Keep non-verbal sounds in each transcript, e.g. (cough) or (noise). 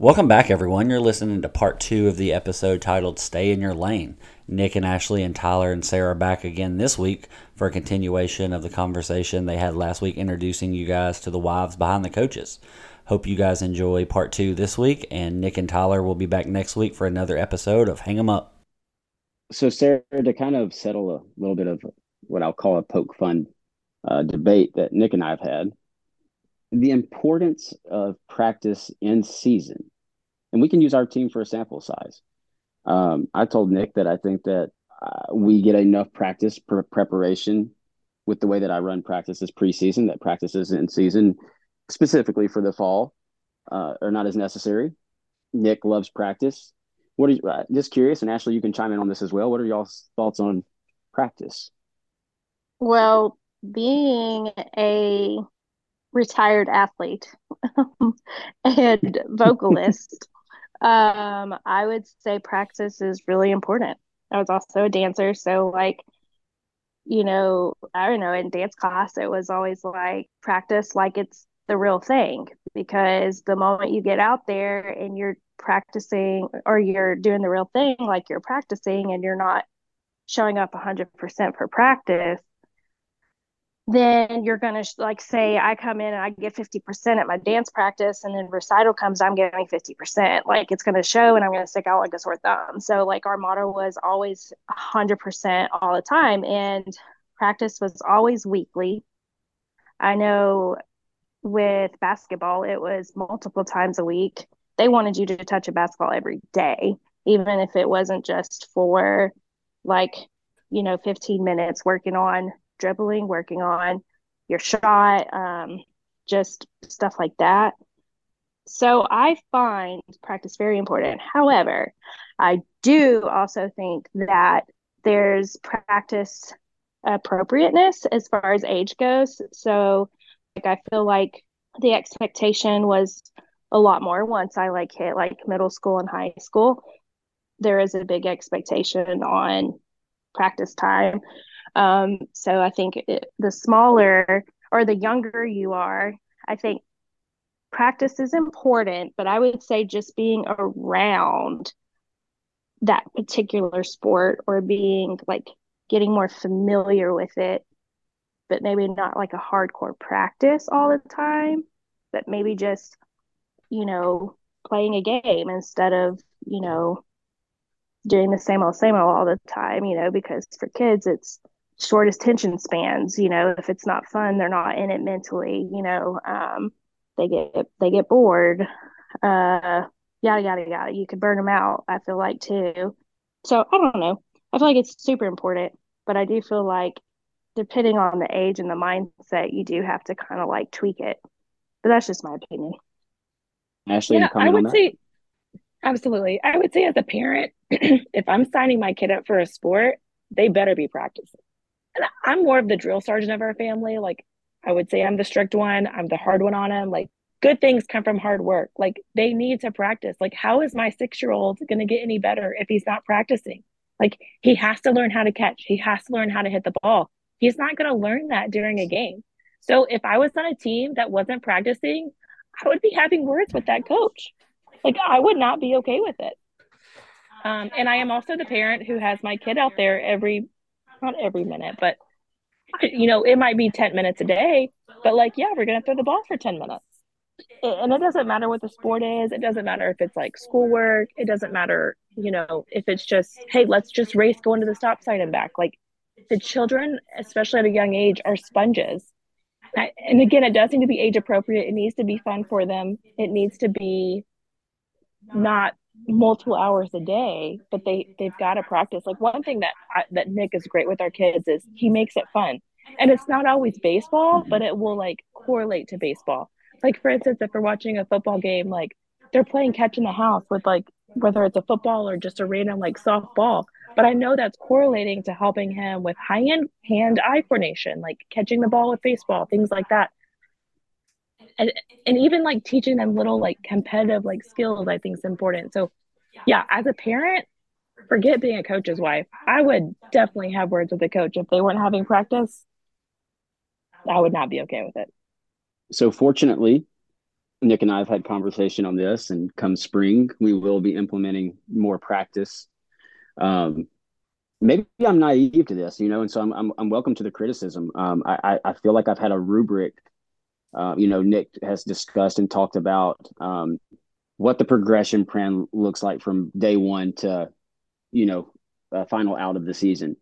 Welcome back, everyone. You're listening to part two of the episode titled Stay in Your Lane. Nick and Ashley and Tyler and Sarah are back again this week for a continuation of the conversation they had last week, introducing you guys to the wives behind the coaches. Hope you guys enjoy part two this week, and Nick and Tyler will be back next week for another episode of Hang 'em Up. So, Sarah, to kind of settle a little bit of what I'll call a poke fun uh, debate that Nick and I have had, the importance of practice in season, and we can use our team for a sample size. Um, I told Nick that I think that uh, we get enough practice per preparation with the way that I run practices preseason, that practices in season specifically for the fall uh, are not as necessary. Nick loves practice. What are you, uh, just curious, and Ashley, you can chime in on this as well. What are y'all's thoughts on practice? Well, being a retired athlete (laughs) and vocalist, um, I would say practice is really important. I was also a dancer, so like, you know, I don't know, in dance class, it was always like practice like it's the real thing because the moment you get out there and you're practicing or you're doing the real thing, like you're practicing and you're not showing up 100% for practice, then you're going to like say i come in and i get 50% at my dance practice and then recital comes i'm getting 50% like it's going to show and i'm going to stick out like a sore thumb. So like our motto was always 100% all the time and practice was always weekly. I know with basketball it was multiple times a week. They wanted you to touch a basketball every day even if it wasn't just for like you know 15 minutes working on dribbling, working on your shot, um, just stuff like that. So I find practice very important. However, I do also think that there's practice appropriateness as far as age goes. So like I feel like the expectation was a lot more once I like hit like middle school and high school. There is a big expectation on practice time um, so I think it, the smaller or the younger you are, I think practice is important, but I would say just being around that particular sport or being like getting more familiar with it, but maybe not like a hardcore practice all the time, but maybe just, you know, playing a game instead of, you know, doing the same old, same old all the time, you know, because for kids, it's short attention spans you know if it's not fun they're not in it mentally you know um, they get they get bored uh yada yada yada. You could burn them out i feel like too. So i don't know. I feel like it's super important but i do feel like depending on the age and the mindset you do have to kind of like tweak it. But that's just my opinion. Ashley yeah, i would say absolutely. I would say as a parent (clears throat) if i'm signing my kid up for a sport they better be practicing. and I'm more of the drill sergeant of our family. Like I would say I'm the strict one. I'm the hard one on him. Like good things come from hard work. Like they need to practice. Like how is my six year old going to get any better if he's not practicing? Like he has to learn how to catch. He has to learn how to hit the ball. He's not going to learn that during a game. So if I was on a team that wasn't practicing, I would be having words with that coach. Like I would not be okay with it. Um, and I am also the parent who has my kid out there every not every minute, but you know, it might be 10 minutes a day, but like, yeah, we're going to throw the ball for 10 minutes. And it doesn't matter what the sport is. It doesn't matter if it's like schoolwork. It doesn't matter, you know, if it's just, hey, let's just race going to the stop sign and back. Like the children, especially at a young age, are sponges. And again, it does need to be age appropriate. It needs to be fun for them. It needs to be not multiple hours a day but they they've got to practice. Like one thing that I, that nick is great with our kids is he makes it fun. And it's not always baseball mm-hmm. but it will like correlate to baseball. Like for instance if we're watching a football game like they're playing catch in the house with like whether it's a football or just a random like softball. But i know that's correlating to helping him with high end hand eye coordination like catching the ball with baseball things like that and and even like teaching them little like competitive like skills i think is important so yeah as a parent forget being a coach's wife i would definitely have words with the coach if they weren't having practice i would not be okay with it so fortunately Nick and I have had conversation on this, and come spring, we will be implementing more practice. Um, maybe I'm naive to this, you know, and so I'm I'm, I'm welcome to the criticism. Um, I I feel like I've had a rubric. Uh, you know, Nick has discussed and talked about um, what the progression plan looks like from day one to, you know, uh, final out of the season,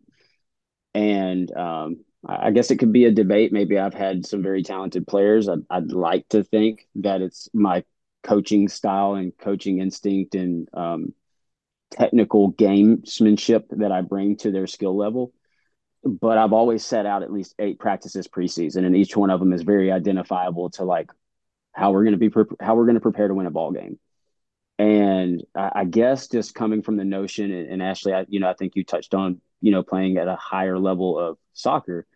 and um, I guess it could be a debate. Maybe I've had some very talented players. I'd, I'd like to think that it's my coaching style and coaching instinct and um, technical gamesmanship that I bring to their skill level. But I've always set out at least eight practices preseason, and each one of them is very identifiable to like how we're going to be pre- how we're going to prepare to win a ball game. And I, I, guess just coming from the notion, and, and Ashley, I, you know, I think you touched on, you know, playing at a higher level of soccer,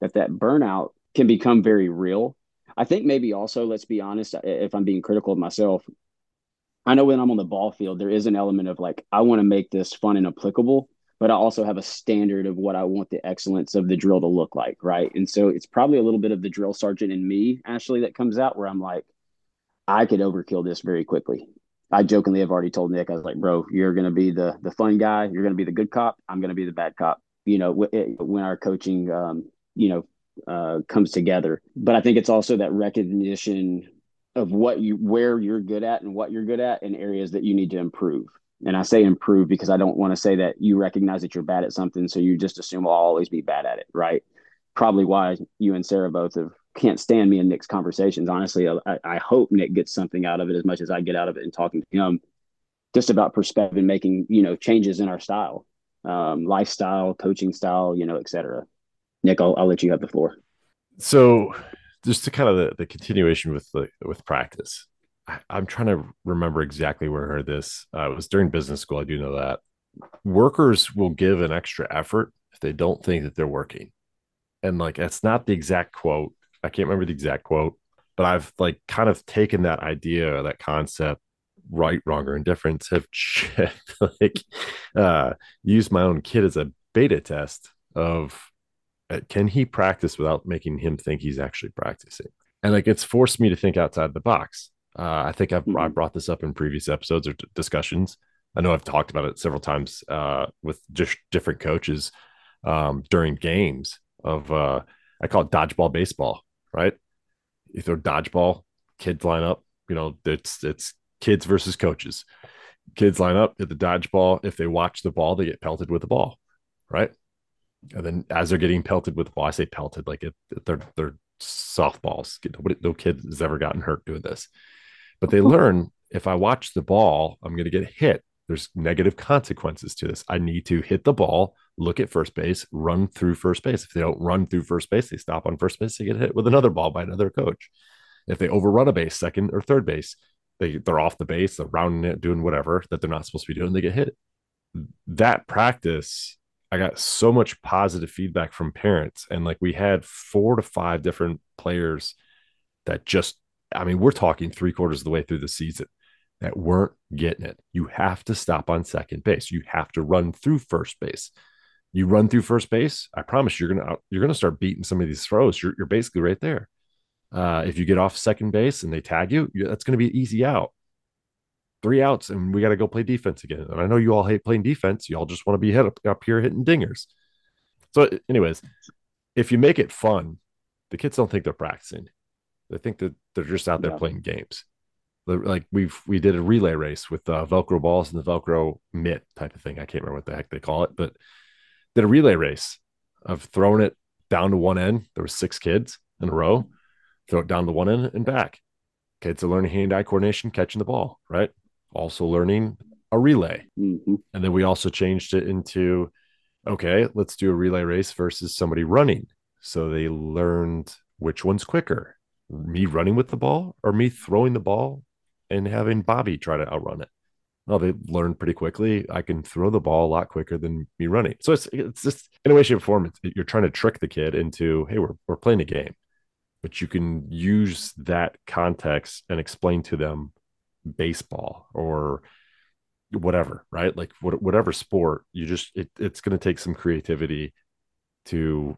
that that burnout can become very real. I think maybe also, let's be honest, if I'm being critical of myself, I know when I'm on the ball field, there is an element of like, I want to make this fun and applicable, but I also have a standard of what I want the excellence of the drill to look like. Right. And so it's probably a little bit of the drill sergeant in me, Ashley, that comes out where I'm like, I could overkill this very quickly. I jokingly have already told Nick, I was like, bro, you're going to be the, the fun guy. You're going to be the good cop. I'm going to be the bad cop. You know, when our coaching, um, you know, uh, comes together. But I think it's also that recognition of what you where you're good at and what you're good at and areas that you need to improve. And I say improve because I don't want to say that you recognize that you're bad at something, so you just assume I'll always be bad at it, right? Probably why you and Sarah both have can't stand me in Nick's conversations. Honestly, I, I hope Nick gets something out of it as much as I get out of it in talking to him, just about perspective and making you know changes in our style, um, lifestyle, coaching style, you know, et cetera. Nick, I'll, I'll let you have the floor. So just to kind of the, the continuation with the with practice I, am trying to remember exactly where I heard this uh, it was during business school i do know that workers will give an extra effort if they don't think that they're working and like it's not the exact quote i can't remember the exact quote but i've like kind of taken that idea that concept right wrong or indifference (laughs) have like uh used my own kid as a beta test of uh, can he practice without making him think he's actually practicing? And like it's forced me to think outside the box. Uh, I think I've mm-hmm. I brought this up in previous episodes or t- discussions. I know I've talked about it several times uh, with just different coaches um, during games of uh, I call it dodgeball baseball. Right? You throw dodgeball, kids line up. You know, it's it's kids versus coaches. Kids line up at the dodgeball. If they watch the ball, they get pelted with the ball. Right? and then as they're getting pelted with, well, I say pelted, like it, they're they're softballs. No kid has ever gotten hurt doing this, but they learn if I watch the ball, I'm going to get hit. There's negative consequences to this. I need to hit the ball, look at first base, run through first base. If they don't run through first base, they stop on first base, they get hit with another ball by another coach. If they overrun a base, second or third base, they they're off the base, they're rounding it, doing whatever that they're not supposed to be doing, they get hit. That practice I got so much positive feedback from parents. And like we had four to five different players that just, I mean, we're talking three quarters of the way through the season that weren't getting it. You have to stop on second base. You have to run through first base. You run through first base, I promise you're gonna you're gonna start beating some of these throws. You're, you're basically right there. Uh, if you get off second base and they tag you, that's going to be easy out three outs and we got to go play defense again. And I know you all hate playing defense. You all just want to be hit up, up here hitting dingers. So, anyways, if you make it fun, the kids don't think they're practicing. They think that they're just out there yeah. playing games. Like we've we did a relay race with uh, Velcro balls and the Velcro mitt type of thing. I can't remember what the heck they call it, but did a relay race of throwing it down to one end. There were six kids in a row. Throw it down to one end and back. Kids are learning hand-eye coordination, catching the ball. Right also learning a relay. Mm-hmm. And then we also changed it into okay, let's do a relay race versus somebody running. So they learned which one's quicker me running with the ball or me throwing the ball and having Bobby try to outrun it. Well, they learned pretty quickly. I can throw the ball a lot quicker than me running. So it's it's just in a way, shape, or form. You're trying to trick the kid into, hey, we're we're playing a game, but you can use that context and explain to them baseball or whatever, right? Like what, whatever sport, you just it, it's going to take some creativity to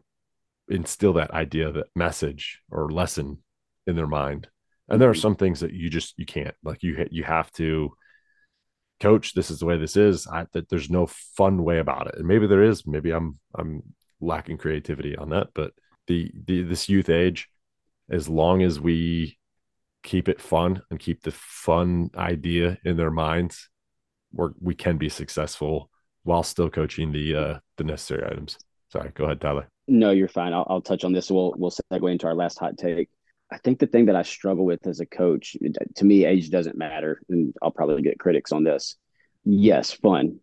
instill that idea, that message or lesson in their mind. And there are some things that you just you can't like you you have to coach. This is the way this is. I, that there's no fun way about it, and maybe there is. Maybe I'm I'm lacking creativity on that. But the the this youth age, as long as we keep it fun and keep the fun idea in their minds, we we can be successful while still coaching the uh the necessary items. Sorry, go ahead, Tyler. No, you're fine. I'll, I'll touch on this. We'll we'll segue into our last hot take. I think the thing that I struggle with as a coach, to me, age doesn't matter, and I'll probably get critics on this. Yes, fun.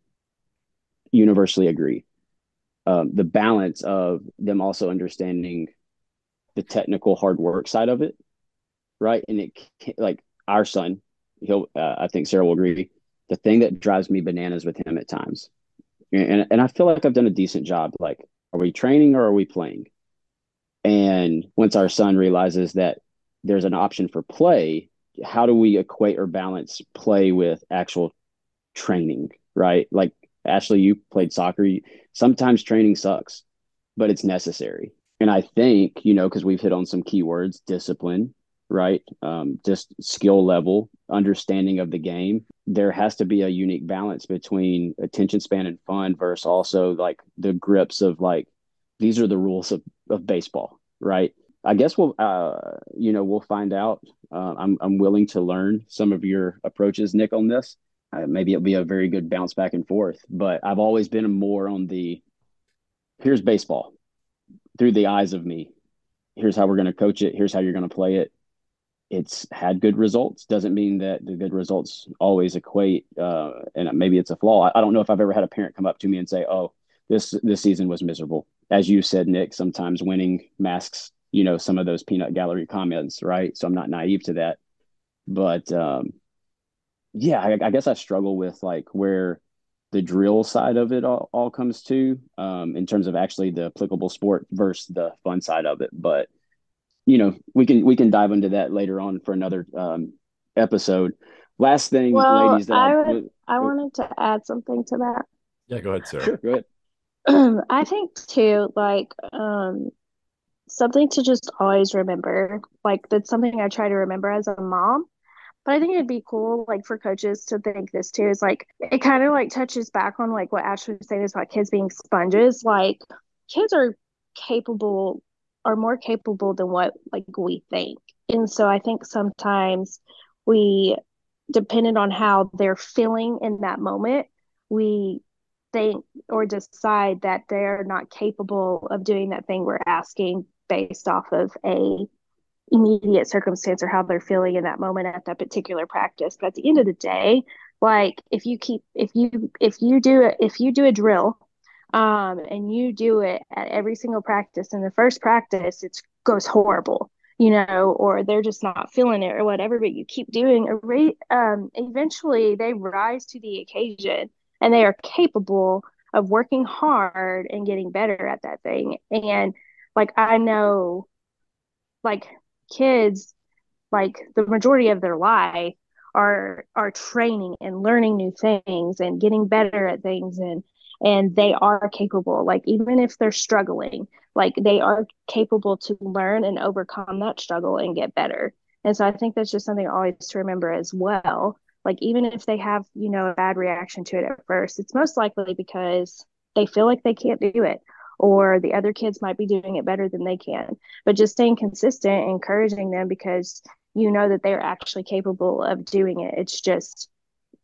Universally agree. Um, the balance of them also understanding the technical hard work side of it, right? And it like our son, he'll uh, I think Sarah will agree. The thing that drives me bananas with him at times, and and I feel like I've done a decent job. Like, are we training or are we playing? And once our son realizes that there's an option for play, how do we equate or balance play with actual training, right? Like Ashley, you played soccer. Sometimes training sucks, but it's necessary. And I think, you know, because we've hit on some keywords discipline, right? Um, just skill level, understanding of the game. There has to be a unique balance between attention span and fun versus also like the grips of like, these are the rules of, of baseball, right? I guess we'll, uh, you know, we'll find out. Uh, I'm, I'm willing to learn some of your approaches, Nick, on this. Uh, maybe it'll be a very good bounce back and forth. But I've always been more on the here's baseball through the eyes of me. Here's how we're going to coach it. Here's how you're going to play it. It's had good results. Doesn't mean that the good results always equate. Uh, and maybe it's a flaw. I, I don't know if I've ever had a parent come up to me and say, "Oh, this this season was miserable." As you said, Nick, sometimes winning masks you know some of those peanut gallery comments right? So i'm not naive to that. But um yeah I, I, guess i struggle with like where the drill side of it all, all comes to um in terms of actually the applicable sport versus the fun side of it. But you know we can we can dive into that later on for another um episode. Last thing well, ladies I, I, would, I wanted to add something to that. Yeah go ahead sarah. Sure, go ahead (clears throat) I think too, like um, something to just always remember. Like that's something I try to remember as a mom. But I think it'd be cool, like for coaches to think this too. Is like it kind of like touches back on like what Ashley was saying is about kids being sponges. Like kids are capable, are more capable than what like we think. And so I think sometimes we, dependent on how they're feeling in that moment, we think or decide that they're not capable of doing that thing we're asking based off of a immediate circumstance or how they're feeling in that moment at that particular practice. But at the end of the day like if you keep if you if you do it if you do a drill um and you do it at every single practice and the first practice it goes horrible you know or they're just not feeling it or whatever but you keep doing um eventually they rise to the occasion and they are capable of working hard and getting better at that thing. And like I know like kids like the majority of their life are are training and learning new things and getting better at things and and they are capable. Like even if they're struggling like they are capable to learn and overcome that struggle and get better. And so i think that's just something always to remember as well like even if they have you know a bad reaction to it at first it's most likely because they feel like they can't do it or the other kids might be doing it better than they can. But just staying consistent, encouraging them because you know that they're actually capable of doing it. It's just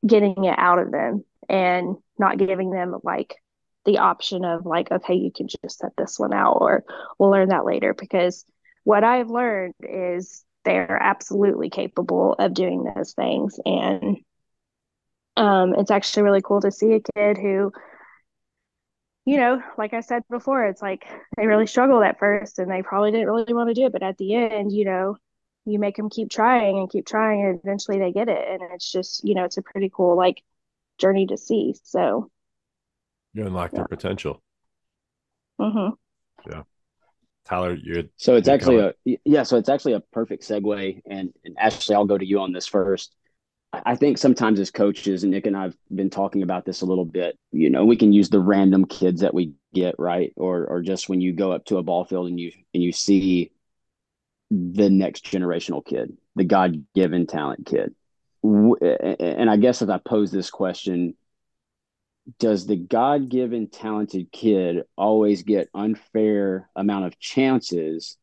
getting it out of them and not giving them like the option of like, okay, you can just set this one out or we'll learn that later. Because what I've learned is they're absolutely capable of doing those things. And um, it's actually really cool to see a kid who you know, like I said before, it's like they really struggled at first and they probably didn't really want to do it. But at the end, you know, you make them keep trying and keep trying and eventually they get it. And it's just, you know, it's a pretty cool like journey to see. So you unlock yeah. their potential. Mm-hmm. Yeah. Tyler, you're so it's actually a yeah, so it's actually a perfect segue. And, and Ashley, I'll go to you on this first. I think sometimes as coaches, and Nick and I've been talking about this a little bit, you know, we can use the random kids that we get, right? Or or just when you go up to a ball field and you and you see the next generational kid, the God given talent kid. And I guess as I pose this question, does the God given talented kid always get unfair amount of chances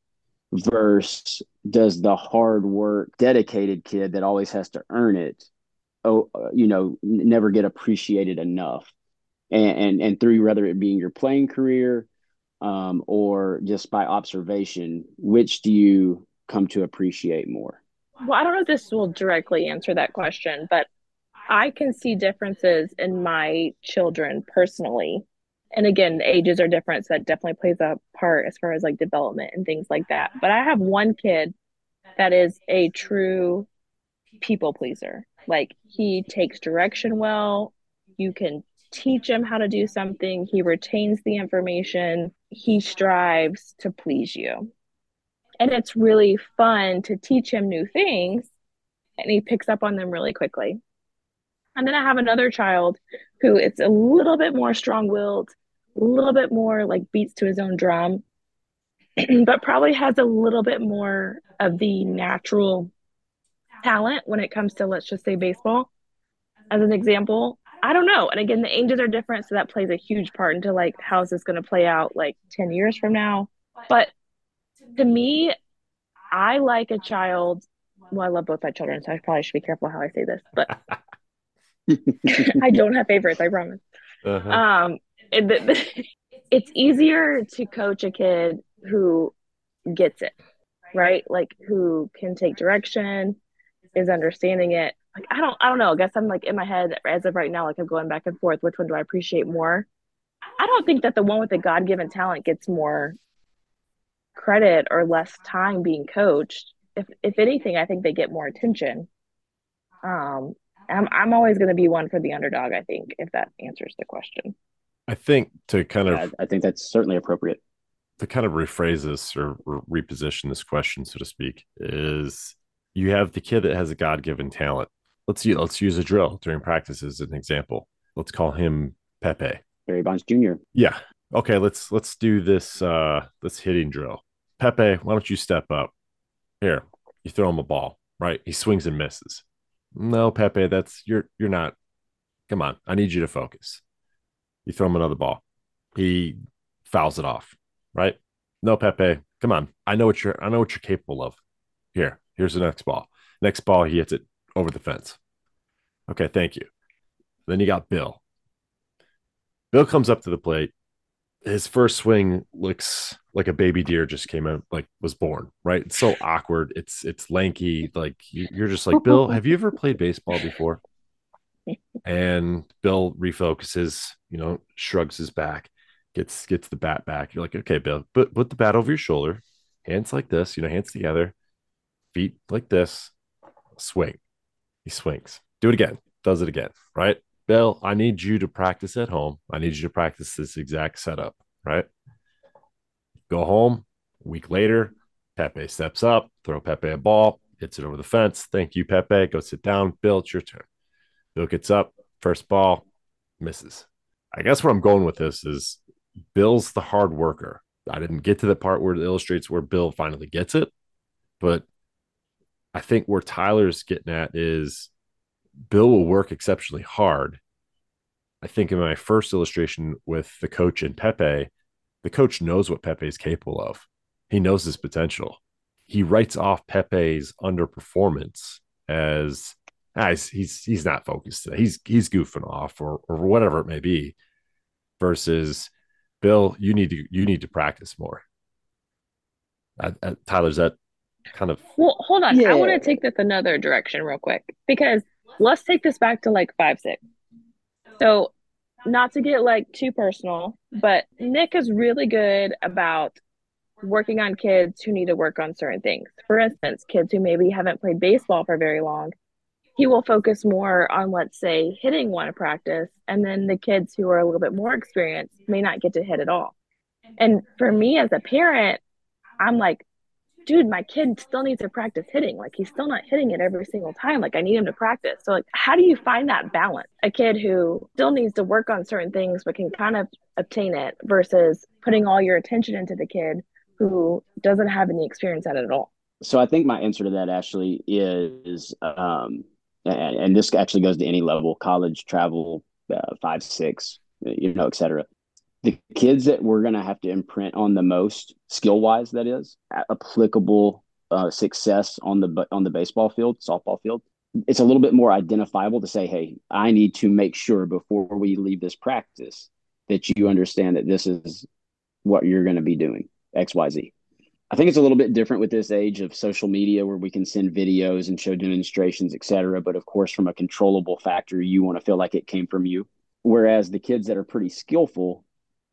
versus does the hard work dedicated kid that always has to earn it oh you know never get appreciated enough? And and, and through whether it be in your playing career um, or just by observation which do you come to appreciate more? Well i don't know if this will directly answer that question but i can see differences in my children personally. And again ages are different so that definitely plays a part as far as like development and things like that. But i have one kid that is a true people pleaser. Like he takes direction well. You can teach him how to do something. He retains the information. He strives to please you. And it's really fun to teach him new things and he picks up on them really quickly and then i have another child who it's a little bit more strong-willed a little bit more like beats to his own drum, (clears throat) but probably has a little bit more of the natural talent when it comes to, let's just say, baseball. As an example, I don't know. And again, the ages are different, so that plays a huge part into like how is this going to play out like 10 years from now. But to me, I like a child. Well, I love both my children, so I probably should be careful how I say this, but (laughs) (laughs) I don't have favorites, I promise. Uh-huh. Um, it, it's easier to coach a kid who gets it, right? Like who can take direction, is understanding it. Like I don't I don't know. I guess I'm like in my head as of right now, like I'm going back and forth. Which one do I appreciate more? I don't think that the one with the God given talent gets more credit or less time being coached. If if anything, I think they get more attention. Um I'm I'm always gonna be one for the underdog, I think, if that answers the question. I think to kind of, I think that's certainly appropriate. To kind of rephrase this or, or reposition this question, so to speak, is you have the kid that has a God given talent. Let's use, let's use a drill during practice as an example. Let's call him Pepe. Barry Bonds Jr. Yeah. Okay. Let's let's do this uh this hitting drill. Pepe, why don't you step up? Here, you throw him a ball, right? He swings and misses. No, Pepe, that's you're you're not. Come on, I need you to focus. You throw him another ball. He fouls it off, right? No, Pepe, come on. I know what you're I know what you're capable of. Here, here's the next ball. Next ball, he hits it over the fence. Okay, thank you. Then you got Bill. Bill comes up to the plate. His first swing looks like a baby deer just came out, like was born, right? It's so (laughs) awkward. It's it's lanky. Like you're just like, Bill, have you ever played baseball before? and Bill refocuses, you know, shrugs his back, gets gets the bat back. You're like, okay, Bill, put put the bat over your shoulder, hands like this, you know, hands together, feet like this, swing. He swings. Do it again. Does it again, right? Bill, I need you to practice at home. I need you to practice this exact setup, right? Go home. A week later, Pepe steps up, throw Pepe a ball, hits it over the fence. Thank you, Pepe. Go sit down. Bill, it's your turn. Bill gets up, first ball, misses. I guess where I'm going with this is Bill's the hard worker. I didn't get to the part where it illustrates where Bill finally gets it, but I think where Tyler's getting at is Bill will work exceptionally hard. I think in my first illustration with the coach and Pepe, the coach knows what Pepe is capable of. He knows his potential. He writes off Pepe's underperformance as ah, he's, he's he's not focused today. He's he's goofing off or or whatever it may be. Versus Bill, you need to you need to practice more. Uh, uh, Tyler's that kind of well. Hold on, yeah. I want to take this another direction real quick because let's take this back to like five six. So, oh. not to get like too personal, but Nick is really good about working on kids who need to work on certain things. For instance, kids who maybe haven't played baseball for very long he will focus more on let's say hitting one practice and then the kids who are a little bit more experienced may not get to hit at all and for me as a parent i'm like dude my kid still needs to practice hitting. Like he's still not hitting it every single time. Like i need him to practice. So like how do you find that balance? A kid who still needs to work on certain things but can kind of obtain it versus putting all your attention into the kid who doesn't have any experience at it at all? So I think my answer to that actually is, um, and, and this actually goes to any level, college, travel, uh, five, six, you know, et cetera. The kids that we're going to have to imprint on the most, skill wise, that is applicable uh, success on the on the baseball field, softball field. It's a little bit more identifiable to say, hey, I need to make sure before we leave this practice that you understand that this is what you're going to be doing, xyz i think it's a little bit different with this age of social media where we can send videos and show demonstrations, etc. But of course, from a controllable factor, you want to feel like it came from you. Whereas the kids that are pretty skillful,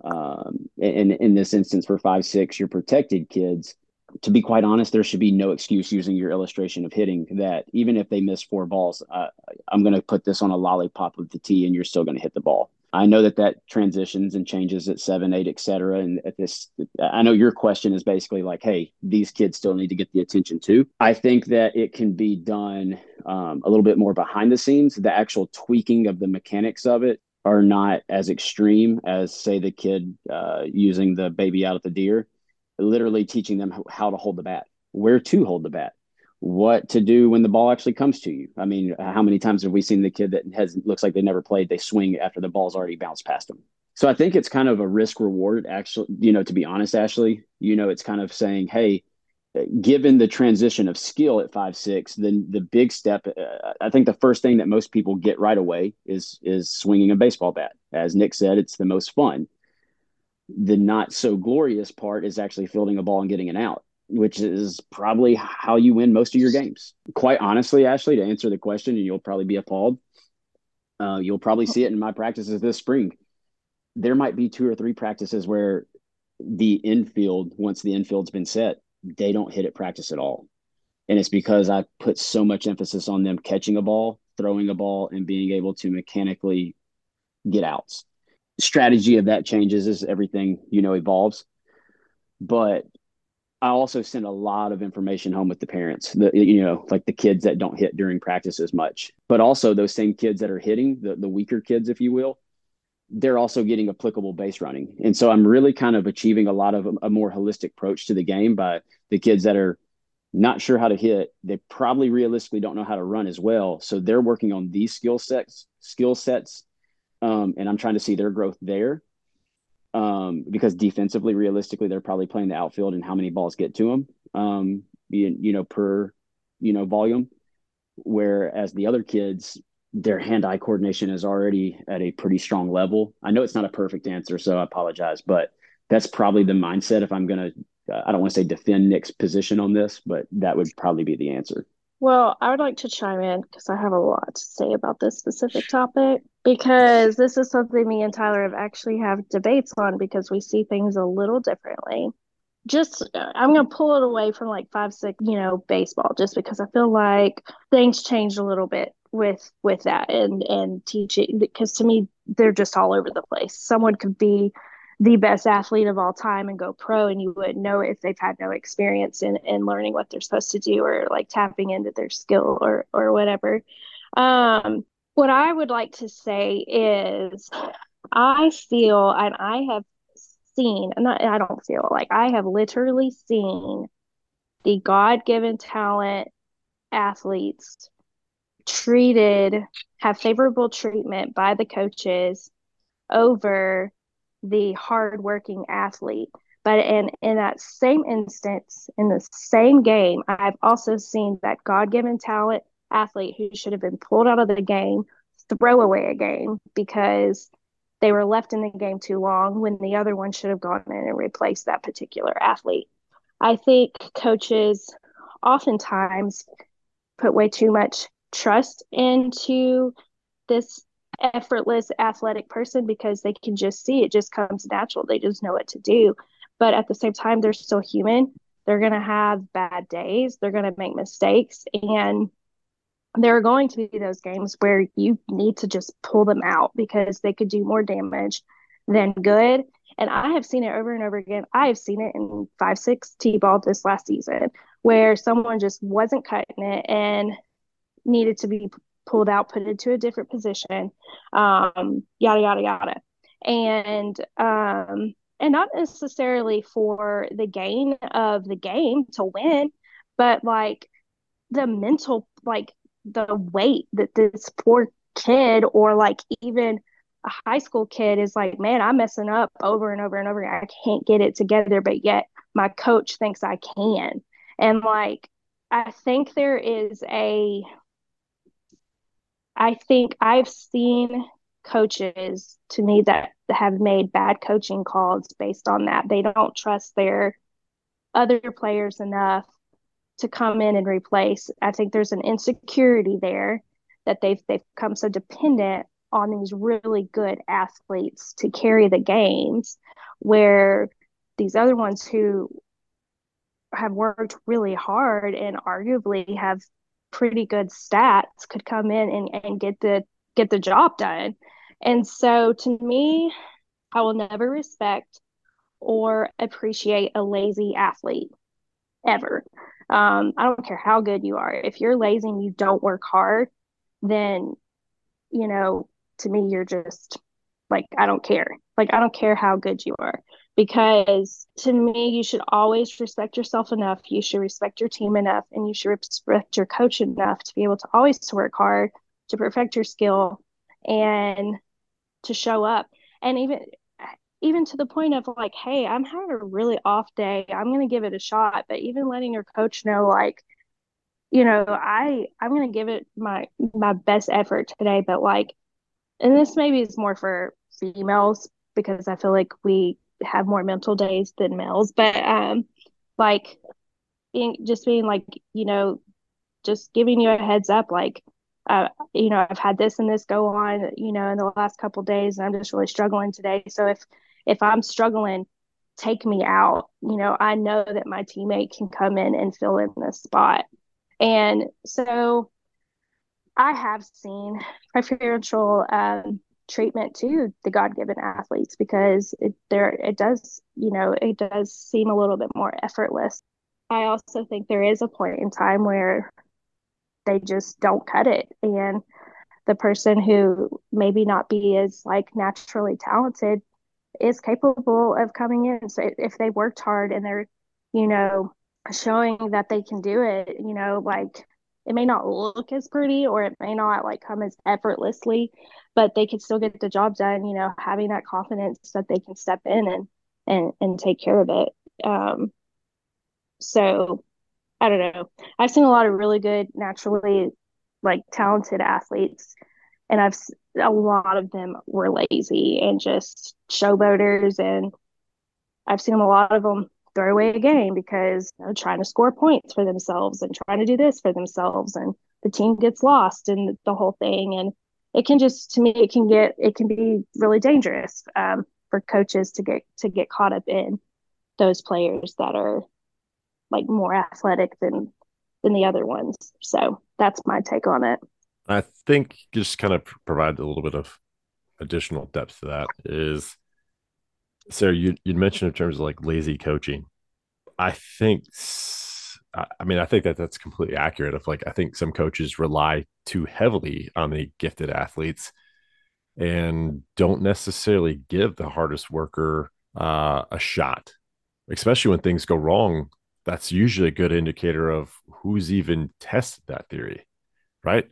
um, in, in this instance for five, six, your protected kids, to be quite honest, there should be no excuse using your illustration of hitting that even if they miss four balls, uh, I'm going to put this on a lollipop of the tee and you're still going to hit the ball. I know that that transitions and changes at seven, eight, et cetera. And at this, I know your question is basically like, hey, these kids still need to get the attention too. I think that it can be done um, a little bit more behind the scenes. The actual tweaking of the mechanics of it are not as extreme as, say, the kid uh, using the baby out at the deer, literally teaching them how to hold the bat, where to hold the bat, what to do when the ball actually comes to you. I mean, how many times have we seen the kid that has looks like they never played? They swing after the ball's already bounced past them. So I think it's kind of a risk reward. Actually, you know, to be honest, Ashley, you know, it's kind of saying, hey, given the transition of skill at five six, then the big step. Uh, I think the first thing that most people get right away is is swinging a baseball bat. As Nick said, it's the most fun. The not so glorious part is actually fielding a ball and getting an out which is probably how you win most of your games. Quite honestly, Ashley, to answer the question, and you'll probably be appalled. Uh, you'll probably see it in my practices this spring. There might be two or three practices where the infield, once the infield's been set, they don't hit at practice at all. And it's because I put so much emphasis on them catching a ball, throwing a ball, and being able to mechanically get outs. Strategy of that changes as everything, you know, evolves. But I also send a lot of information home with the parents, the you know, like the kids that don't hit during practice as much, but also those same kids that are hitting, the the weaker kids, if you will, they're also getting applicable base running. And so I'm really kind of achieving a lot of a, a more holistic approach to the game by the kids that are not sure how to hit. They probably realistically don't know how to run as well. So they're working on these skill sets, skill sets. Um, and I'm trying to see their growth there um, because defensively, realistically, they're probably playing the outfield and how many balls get to them, um, you, you know, per, you know, volume. Whereas the other kids, their hand-eye coordination is already at a pretty strong level. I know it's not a perfect answer, so I apologize, but that's probably the mindset. If I'm gonna, I don't want to say defend Nick's position on this, but that would probably be the answer. Well, I would like to chime in because I have a lot to say about this specific topic because this is something me and Tyler have actually have debates on because we see things a little differently. Just I'm gonna pull it away from like five six, you know, baseball, just because I feel like things changed a little bit with with that and and teaching because to me they're just all over the place. Someone could be the best athlete of all time and go pro and you wouldn't know if they've had no experience in, in learning what they're supposed to do or like tapping into their skill or or whatever um, what i would like to say is i feel and i have seen and not, i don't feel like i have literally seen the god-given talent athletes treated have favorable treatment by the coaches over the hardworking athlete. But in, in that same instance, in the same game, I've also seen that God given talent athlete who should have been pulled out of the game throw away a game because they were left in the game too long when the other one should have gone in and replaced that particular athlete. I think coaches oftentimes put way too much trust into this effortless athletic person because they can just see it just comes natural. They just know what to do. But at the same time, they're still human. They're going to have bad days. They're going to make mistakes. And there are going to be those games where you need to just pull them out because they could do more damage than good. And I have seen it over and over again. I have seen it in five, six T ball this last season where someone just wasn't cutting it and needed to be pulled out, put into a different position, um, yada yada yada, and um, and not necessarily for the gain of the game to win, but like the mental like the weight that this poor kid or like even a high school kid is like, man, I'm messing up over and over and over. I can't get it together, but yet my coach thinks I can. And like, I think there is a, I think I've seen coaches to me that have made bad coaching calls based on that. They don't trust their other players enough to come in and replace. I think there's an insecurity there that they've they've become so dependent on these really good athletes to carry the games where these other ones who have worked really hard and arguably have pretty good stats could come in and, and get the get the job done. And so to me, I will never respect or appreciate a lazy athlete ever. Um, I don't care how good you are. If you're lazy and you don't work hard, then, you know, to me, you're just like, I don't care. Like, I don't care how good you are. Because to me, you should always respect yourself enough. You should respect your team enough, and you should respect your coach enough to be able to always work hard, to perfect your skill, and to show up. And even even to the point of like, hey, I'm having a really off day. I'm going to give it a shot. But even letting your coach know, like, you know, I I'm going to give it my my best effort today. But like, and this maybe is more for females because I feel like we have more mental days than males. But um, like, being just being like, you know, just giving you a heads up, like. Uh, you know, I've had this and this go on, you know, in the last couple days, and I'm just really struggling today. So if if I'm struggling, take me out. You know, I know that my teammate can come in and fill in this spot. And so I have seen preferential um, treatment to the God given athletes because it there it does, you know, it does seem a little bit more effortless. I also think there is a point in time where they just don't cut it. And the person who maybe not be as like naturally talented is capable of coming in. So if they worked hard and they're, you know, showing that they can do it, you know, like it may not look as pretty or it may not like come as effortlessly, but they can still get the job done, you know, having that confidence that they can step in and and and take care of it. Um so I don't know. I've seen a lot of really good naturally like talented athletes and I've a lot of them were lazy and just showboaters, and I've seen a lot of them throw away a game because you know, trying to score points for themselves and trying to do this for themselves, and the team gets lost in the whole thing, and it can just to me it can get it can be really dangerous um, for coaches to get to get caught up in those players that are like more athletic than than the other ones. So that's my take on it. I think just kind of provide a little bit of additional depth to that is Sarah, you you mentioned in terms of like lazy coaching. I think I mean, I think that that's completely accurate. Of like, I think some coaches rely too heavily on the gifted athletes and don't necessarily give the hardest worker uh, a shot, especially when things go wrong. That's usually a good indicator of who's even tested that theory, right?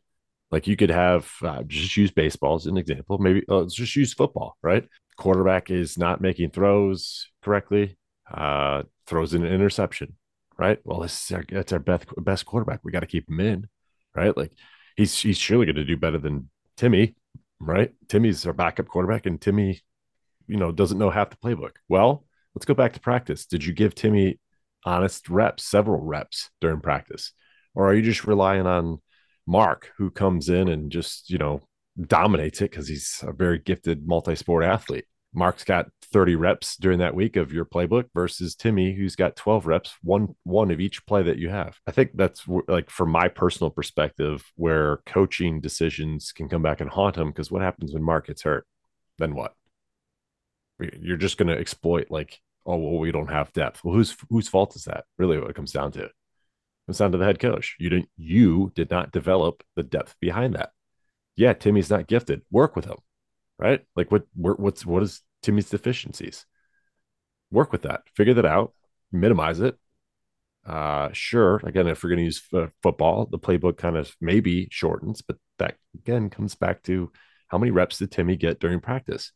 Like you could have uh, just use baseball as an example. Maybe uh, let's just use football, right? Quarterback is not making throws correctly, uh, throws an interception, right? Well, this is our, that's our best best quarterback. We got to keep him in, right? Like he's he's surely going to do better than Timmy, right? Timmy's our backup quarterback, and Timmy, you know, doesn't know half the playbook. Well, let's go back to practice. Did you give Timmy honest reps, several reps during practice, or are you just relying on Mark, who comes in and just, you know, dominates it because he's a very gifted multi sport athlete. Mark's got 30 reps during that week of your playbook versus Timmy, who's got 12 reps, one one of each play that you have. I think that's like from my personal perspective, where coaching decisions can come back and haunt him. Because what happens when Mark gets hurt? Then what? You're just going to exploit like, oh well, we don't have depth. Well, whose whose fault is that? Really, what it comes down to? comes down to the head coach. You didn't you did not develop the depth behind that. Yeah, Timmy's not gifted. Work with him. Right? Like what what's what is Timmy's deficiencies? Work with that. Figure that out, minimize it, Uh, sure. Again, if we're going to use f- football, the playbook kind of maybe shortens, but that again comes back to how many reps did Timmy get during practice?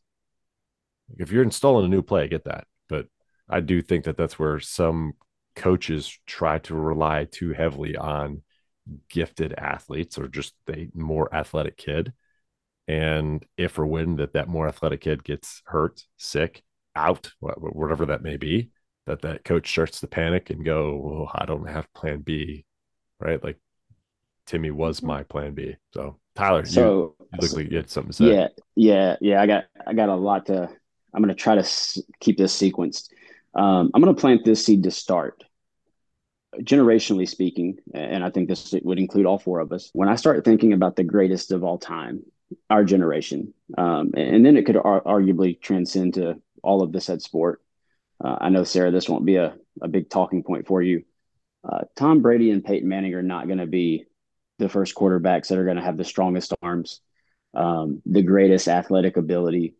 If you're installing a new play, I get that. But I do think that that's where some coaches try to rely too heavily on gifted athletes or just a more athletic kid. And if or when that that more athletic kid gets hurt, sick, out, whatever that may be, that that coach starts to panic and go, "Well, I don't have Plan B," right? Like Timmy was my Plan B. So Tyler, so you, you look like you had something to say. Yeah, yeah, yeah. I got I got a lot to. I'm going to try to s- keep this sequenced. Um, I'm going to plant this seed to start. Generationally speaking, and I think this would include all four of us. When I start thinking about the greatest of all time, our generation, um, and then it could ar- arguably transcend to all of the said sport. Uh, I know, Sarah, this won't be a, a big talking point for you. Uh, Tom Brady and Peyton Manning are not going to be the first quarterbacks that are going to have the strongest arms, um, the greatest athletic ability.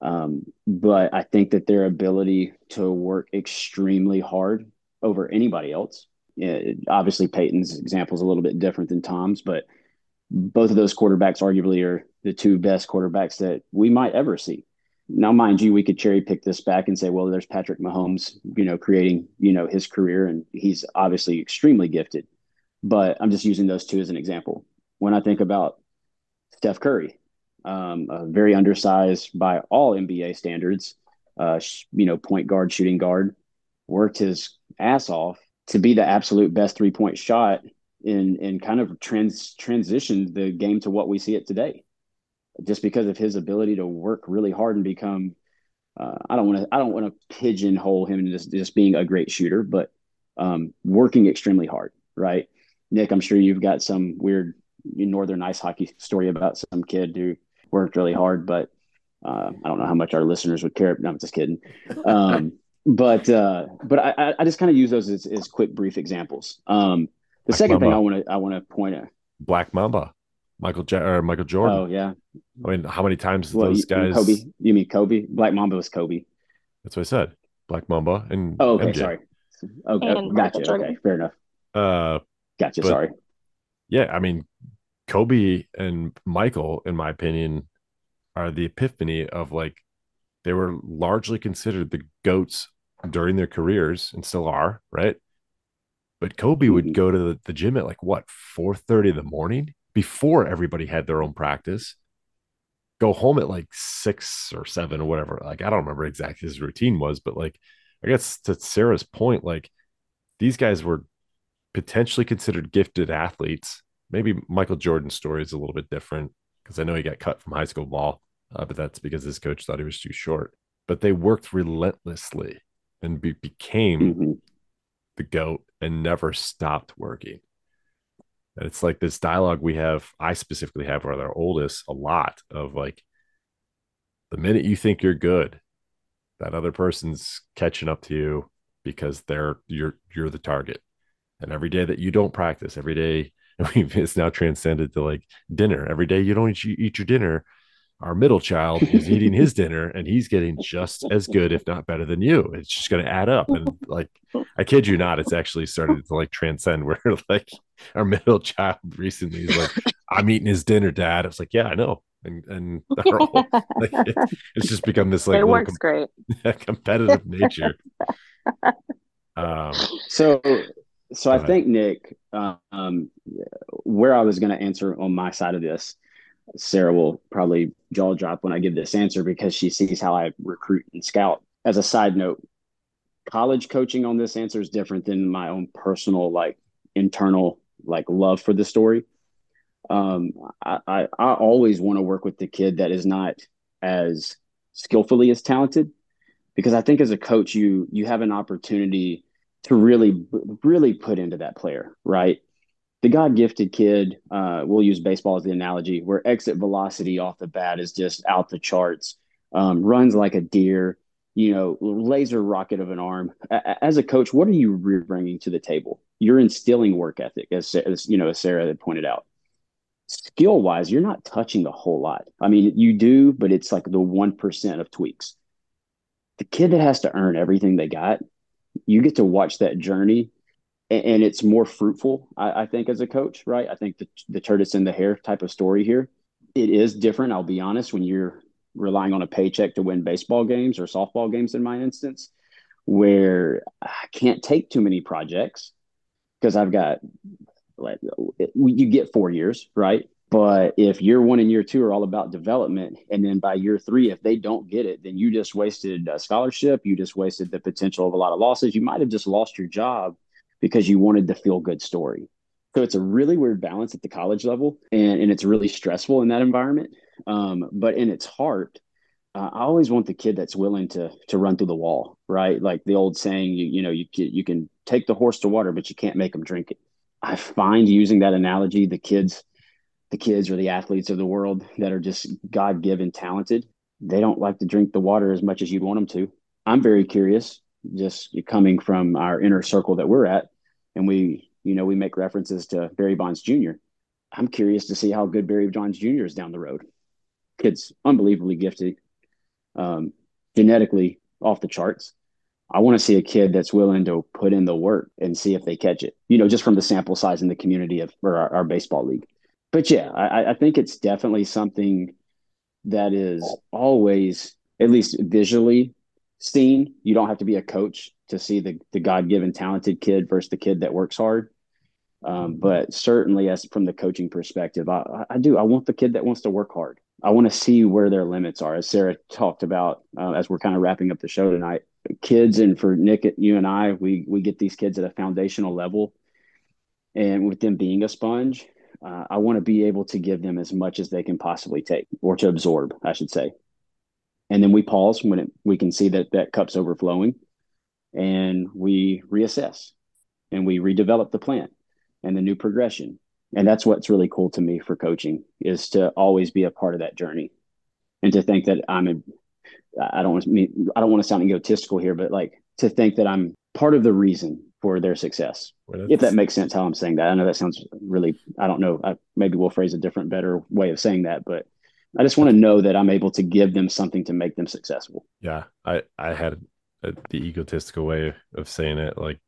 Um, but I think that their ability to work extremely hard over anybody else. Yeah, obviously, Peyton's example is a little bit different than Tom's, but both of those quarterbacks arguably are the two best quarterbacks that we might ever see. Now, mind you, we could cherry pick this back and say, well, there's Patrick Mahomes, you know, creating, you know, his career, and he's obviously extremely gifted. But I'm just using those two as an example. When I think about Steph Curry, um, very undersized by all NBA standards, uh, you know, point guard, shooting guard, worked his ass off to be the absolute best three point shot in in kind of trans transitioned the game to what we see it today just because of his ability to work really hard and become uh, I don't want to I don't want to pigeonhole him into just, just being a great shooter, but um, working extremely hard, right? Nick, I'm sure you've got some weird northern ice hockey story about some kid who worked really hard, but uh, I don't know how much our listeners would care. No, I'm just kidding. Um, but uh, but I, I just kind of use those as, as quick, brief examples. Um, the Black second Mamba. thing I want to I want to point at Black Mamba. Michael J- or Michael Jordan. Oh yeah. I mean, how many times well, those guys? Kobe. You mean Kobe? Black Mamba was Kobe. That's what I said. Black Mamba and oh, okay, MJ. sorry. Okay, and gotcha. Okay, fair enough. Uh, gotcha. Sorry. Yeah, I mean, Kobe and Michael, in my opinion, are the epiphany of like they were largely considered the goats during their careers and still are, right? But Kobe mm-hmm. would go to the, the gym at like what four thirty in the morning before everybody had their own practice. Go home at like six or seven or whatever. Like I don't remember exactly his routine was, but like I guess to Sarah's point, like these guys were potentially considered gifted athletes. Maybe Michael Jordan's story is a little bit different because I know he got cut from high school ball, uh, but that's because his coach thought he was too short. But they worked relentlessly and be- became mm-hmm. the goat and never stopped working. And it's like this dialogue we have, I specifically have with our oldest a lot of like, the minute you think you're good, that other person's catching up to you because they're you're you're the target. And every day that you don't practice, every day (laughs) it's now transcended to like dinner. Every day you don't eat, eat your dinner, our middle child is eating his dinner and he's getting just as good, if not better than you. It's just going to add up. And like, I kid you not, it's actually started to like transcend where (laughs) like our middle child recently is like, I'm eating his dinner, dad. It's like, yeah, I know. And, and (laughs) whole, like, it, it's just become this like, it works com- great (laughs) competitive nature. Um, so, so I think Nick, um, where I was going to answer on my side of this, Sarah will probably jaw drop when I give this answer because she sees how I recruit and scout. As a side note, college coaching on this answer is different than my own personal, like internal, like love for the story. Um, I, I, I always want to work with the kid that is not as skillfully as talented because I think as a coach, you you have an opportunity to really really put into that player, right? The God gifted kid, uh, we'll use baseball as the analogy, where exit velocity off the bat is just out the charts, um, runs like a deer, you know, laser rocket of an arm. A- as a coach, what are you bringing to the table? You're instilling work ethic, as, as you know, as Sarah had pointed out. Skill wise, you're not touching a whole lot. I mean, you do, but it's like the 1% of tweaks. The kid that has to earn everything they got, you get to watch that journey and, and it's more fruitful, I, I, think, as a coach, right? I think the, the tortoise in the hare type of story here. It is different, I'll be honest, when you're relying on a paycheck to win baseball games or softball games in my instance, where I can't take too many projects because I've got like you get four years, right? But if year one and year two are all about development, and then by year three, if they don't get it, then you just wasted a scholarship. You just wasted the potential of a lot of losses. You might have just lost your job because you wanted the feel good story. So it's a really weird balance at the college level, and, and it's really stressful in that environment. Um, but in its heart, uh, I always want the kid that's willing to to run through the wall, right? Like the old saying, you you know, you you can take the horse to water, but you can't make them drink it. I find using that analogy, the kids, the kids or the athletes of the world that are just God given talented, they don't like to drink the water as much as you'd want them to. I'm very curious, just coming from our inner circle that we're at, and we, you know, we make references to Barry Bonds Jr. I'm curious to see how good Barry Bonds Jr. is down the road. Kid's unbelievably gifted, um, genetically off the charts. I want to see a kid that's willing to put in the work and see if they catch it, you know, just from the sample size in the community of or our, our baseball league. But yeah, I, I think it's definitely something that is always, at least visually, seen. You don't have to be a coach to see the, the God given talented kid versus the kid that works hard. Um, but certainly, as from the coaching perspective, I, I do. I want the kid that wants to work hard. I want to see where their limits are, as Sarah talked about uh, as we're kind of wrapping up the show tonight kids and for Nick, you and I, we we get these kids at a foundational level, and with them being a sponge, uh, I want to be able to give them as much as they can possibly take or to absorb, I should say. And then we pause when it, we can see that that cup's overflowing, and we reassess, and we redevelop the plan and the new progression. And that's what's really cool to me for coaching is to always be a part of that journey, and to think that I'm a, I don't want to mean, I don't want to sound egotistical here, but like to think that I'm part of the reason for their success. Well, if that makes sense, how I'm saying that. I know that sounds really, I don't know. I, maybe we'll phrase a different, better way of saying that, but I just want to know that I'm able to give them something to make them successful. Yeah. I, I had a, the egotistical way of saying it. Like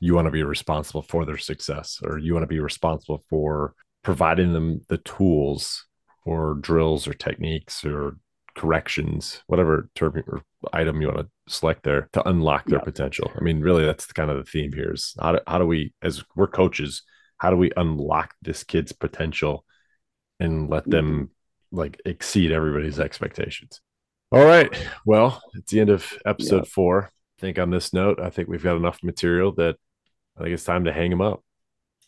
you want to be responsible for their success or you want to be responsible for providing them the tools or drills or techniques or corrections, whatever term or item you want to select there to unlock their yeah. potential. I mean, really, that's kind of the theme here is how do, how do we, as we're coaches, how do we unlock this kid's potential and let them mm-hmm. Like exceed everybody's expectations? All right. Well, it's the end of episode yeah. four. I think on this note, I think we've got enough material that I think it's time to hang them up.